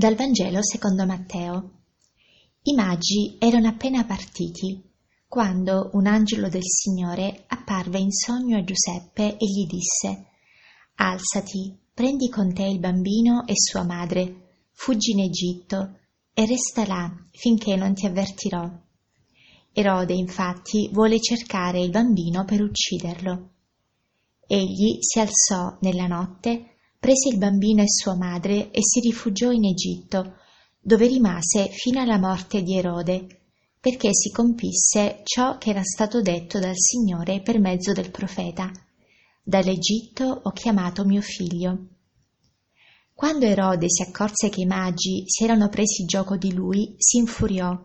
Dal Vangelo secondo Matteo. I magi erano appena partiti quando un angelo del Signore apparve in sogno a Giuseppe e gli disse Alzati, prendi con te il bambino e sua madre, fuggi in Egitto e resta là finché non ti avvertirò. Erode infatti vuole cercare il bambino per ucciderlo. Egli si alzò nella notte prese il bambino e sua madre e si rifugiò in Egitto, dove rimase fino alla morte di Erode, perché si compisse ciò che era stato detto dal Signore per mezzo del profeta. Dall'Egitto ho chiamato mio figlio. Quando Erode si accorse che i magi si erano presi gioco di lui, si infuriò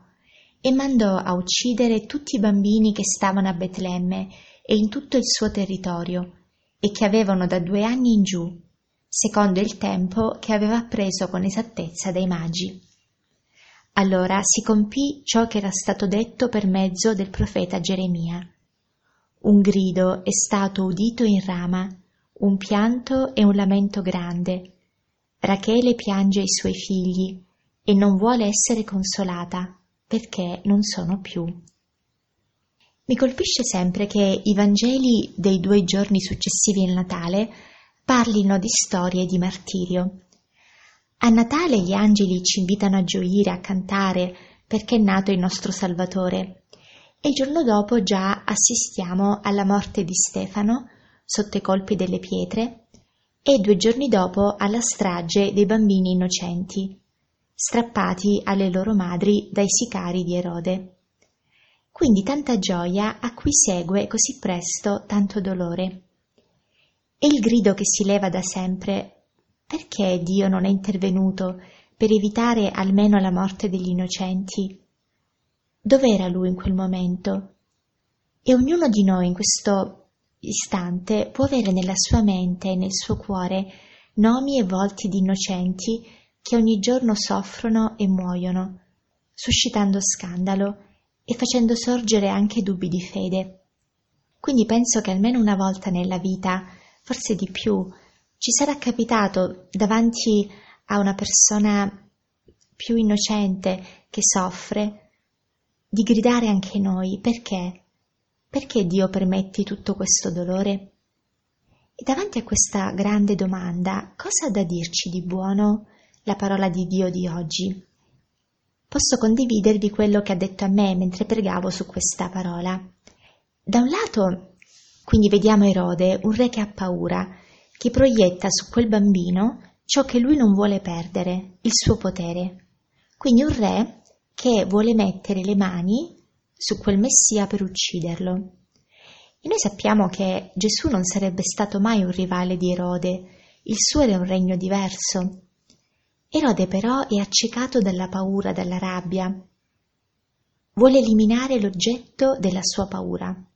e mandò a uccidere tutti i bambini che stavano a Betlemme e in tutto il suo territorio e che avevano da due anni in giù secondo il tempo che aveva appreso con esattezza dai magi. Allora si compì ciò che era stato detto per mezzo del profeta Geremia. Un grido è stato udito in Rama, un pianto e un lamento grande. Rachele piange i suoi figli e non vuole essere consolata perché non sono più. Mi colpisce sempre che i Vangeli dei due giorni successivi al Natale parlino di storie di martirio. A Natale gli angeli ci invitano a gioire, a cantare, perché è nato il nostro Salvatore. E il giorno dopo già assistiamo alla morte di Stefano sotto i colpi delle pietre e due giorni dopo alla strage dei bambini innocenti, strappati alle loro madri dai sicari di Erode. Quindi tanta gioia a cui segue così presto tanto dolore. E il grido che si leva da sempre perché Dio non è intervenuto per evitare almeno la morte degli innocenti? Dov'era lui in quel momento? E ognuno di noi in questo istante può avere nella sua mente e nel suo cuore nomi e volti di innocenti che ogni giorno soffrono e muoiono, suscitando scandalo e facendo sorgere anche dubbi di fede. Quindi penso che almeno una volta nella vita forse di più, ci sarà capitato davanti a una persona più innocente che soffre di gridare anche noi perché? Perché Dio permetti tutto questo dolore? E davanti a questa grande domanda, cosa ha da dirci di buono la parola di Dio di oggi? Posso condividervi quello che ha detto a me mentre pregavo su questa parola. Da un lato quindi vediamo Erode, un re che ha paura, che proietta su quel bambino ciò che lui non vuole perdere, il suo potere. Quindi un re che vuole mettere le mani su quel Messia per ucciderlo. E noi sappiamo che Gesù non sarebbe stato mai un rivale di Erode, il suo era un regno diverso. Erode però è accecato dalla paura, dalla rabbia. Vuole eliminare l'oggetto della sua paura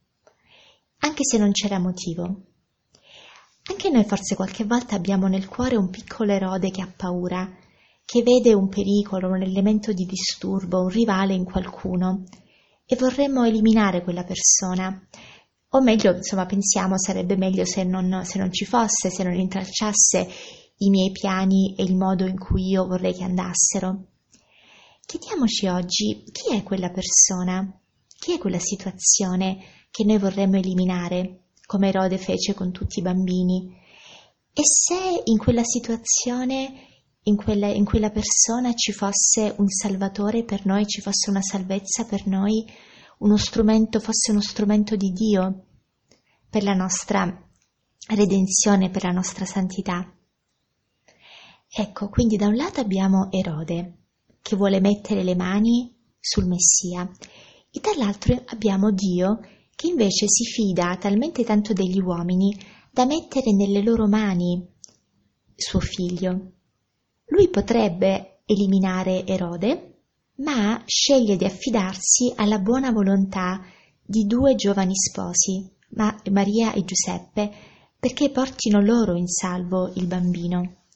anche se non c'era motivo. Anche noi forse qualche volta abbiamo nel cuore un piccolo erode che ha paura, che vede un pericolo, un elemento di disturbo, un rivale in qualcuno e vorremmo eliminare quella persona. O meglio, insomma, pensiamo sarebbe meglio se non, se non ci fosse, se non intralciasse i miei piani e il modo in cui io vorrei che andassero. Chiediamoci oggi chi è quella persona, chi è quella situazione che noi vorremmo eliminare, come Erode fece con tutti i bambini. E se in quella situazione, in quella, in quella persona ci fosse un salvatore per noi, ci fosse una salvezza per noi, uno strumento, fosse uno strumento di Dio per la nostra redenzione, per la nostra santità. Ecco, quindi da un lato abbiamo Erode, che vuole mettere le mani sul Messia, e dall'altro abbiamo Dio che invece si fida talmente tanto degli uomini da mettere nelle loro mani suo figlio. Lui potrebbe eliminare Erode, ma sceglie di affidarsi alla buona volontà di due giovani sposi, Maria e Giuseppe, perché portino loro in salvo il bambino.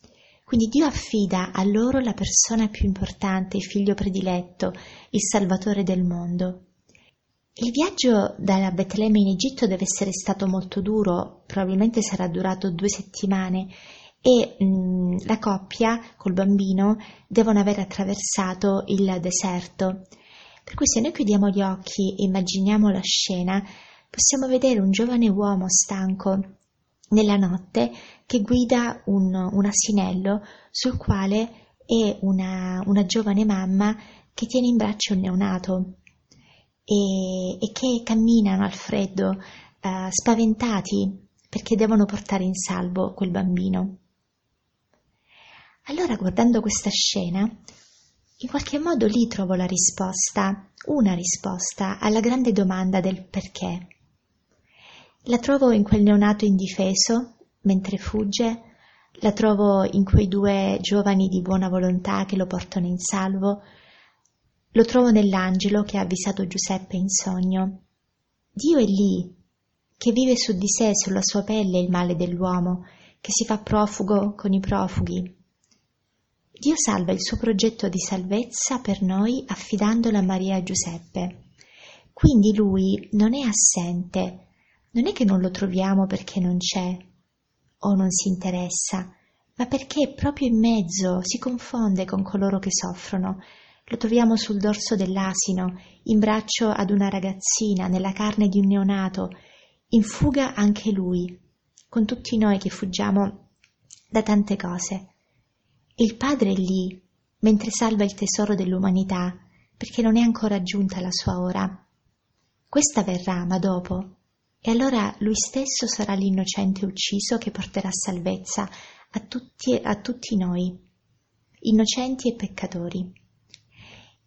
Quindi Dio affida a loro la persona più importante, il figlio prediletto, il salvatore del mondo. Il viaggio da Betlemme in Egitto deve essere stato molto duro, probabilmente sarà durato due settimane e mh, mm, la coppia col bambino devono aver attraversato il deserto. Per cui se noi chiudiamo gli occhi e immaginiamo la scena, possiamo vedere un giovane uomo stanco nella notte che guida un, un asinello sul quale è una, una, giovane mamma che tiene in braccio un neonato e, e che camminano al freddo, uh, spaventati perché devono portare in salvo quel bambino. Allora, guardando questa scena, in qualche modo lì trovo la risposta, una risposta alla grande domanda del perché. La trovo in quel neonato indifeso, mentre fugge, la trovo in quei due giovani di buona volontà che lo portano in salvo, lo trovo nell'angelo che ha avvisato Giuseppe in sogno. Dio è lì, che vive su di sé, sulla sua pelle il male dell'uomo, che si fa profugo con i profughi, Dio salva il suo progetto di salvezza per noi affidandolo a Maria e Giuseppe. Quindi lui non è assente, non è che non lo troviamo perché non c'è o non si interessa, ma perché proprio in mezzo si confonde con coloro che soffrono. Lo troviamo sul dorso dell'asino, in braccio ad una ragazzina, nella carne di un neonato, in fuga anche lui, con tutti noi che fuggiamo da tante cose. Il Padre è lì, mentre salva il tesoro dell'umanità, perché non è ancora giunta la sua ora. Questa verrà, ma dopo, e allora lui stesso sarà l'innocente ucciso che porterà salvezza a tutti, a tutti noi, innocenti e peccatori.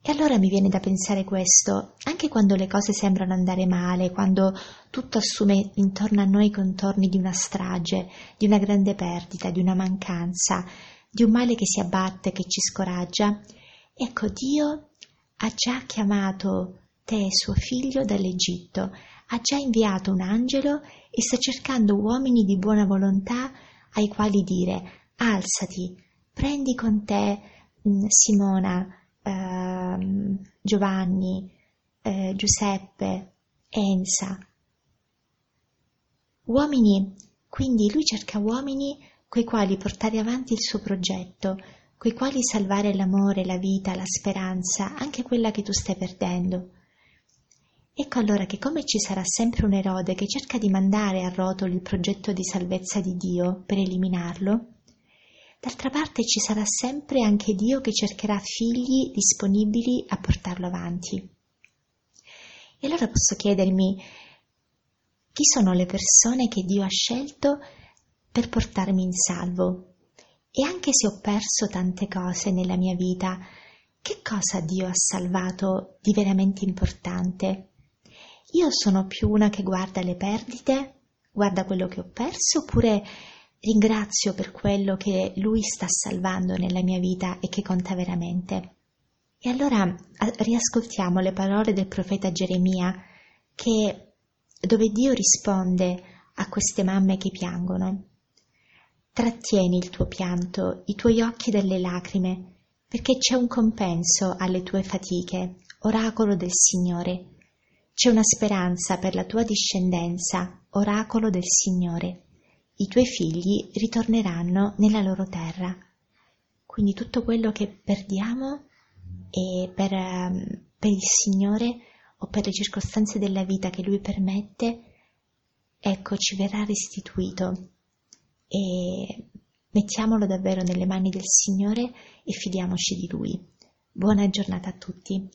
E allora mi viene da pensare questo, anche quando le cose sembrano andare male, quando tutto assume intorno a noi i contorni di una strage, di una grande perdita, di una mancanza, di un male che si abbatte, che ci scoraggia, ecco Dio ha già chiamato te, suo figlio, dall'Egitto, ha già inviato un angelo e sta cercando uomini di buona volontà ai quali dire alzati, prendi con te Simona, eh, Giovanni, eh, Giuseppe, Enza. Uomini, quindi lui cerca uomini coi quali portare avanti il suo progetto, coi quali salvare l'amore, la vita, la speranza, anche quella che tu stai perdendo. Ecco allora che come ci sarà sempre un Erode che cerca di mandare a rotoli il progetto di salvezza di Dio per eliminarlo, d'altra parte ci sarà sempre anche Dio che cercherà figli disponibili a portarlo avanti. E allora posso chiedermi chi sono le persone che Dio ha scelto per portarmi in salvo. E anche se ho perso tante cose nella mia vita, che cosa Dio ha salvato di veramente importante? Io sono più una che guarda le perdite, guarda quello che ho perso, oppure ringrazio per quello che Lui sta salvando nella mia vita e che conta veramente. E allora riascoltiamo le parole del profeta Geremia, che, dove Dio risponde a queste mamme che piangono. Trattieni il tuo pianto, i tuoi occhi dalle lacrime, perché c'è un compenso alle tue fatiche, oracolo del Signore. C'è una speranza per la tua discendenza, oracolo del Signore. I tuoi figli ritorneranno nella loro terra. Quindi tutto quello che perdiamo per, ehm, per il Signore o per le circostanze della vita che Lui permette, ecco, ci verrà restituito e mettiamolo davvero nelle mani del Signore e fidiamoci di Lui. Buona giornata a tutti.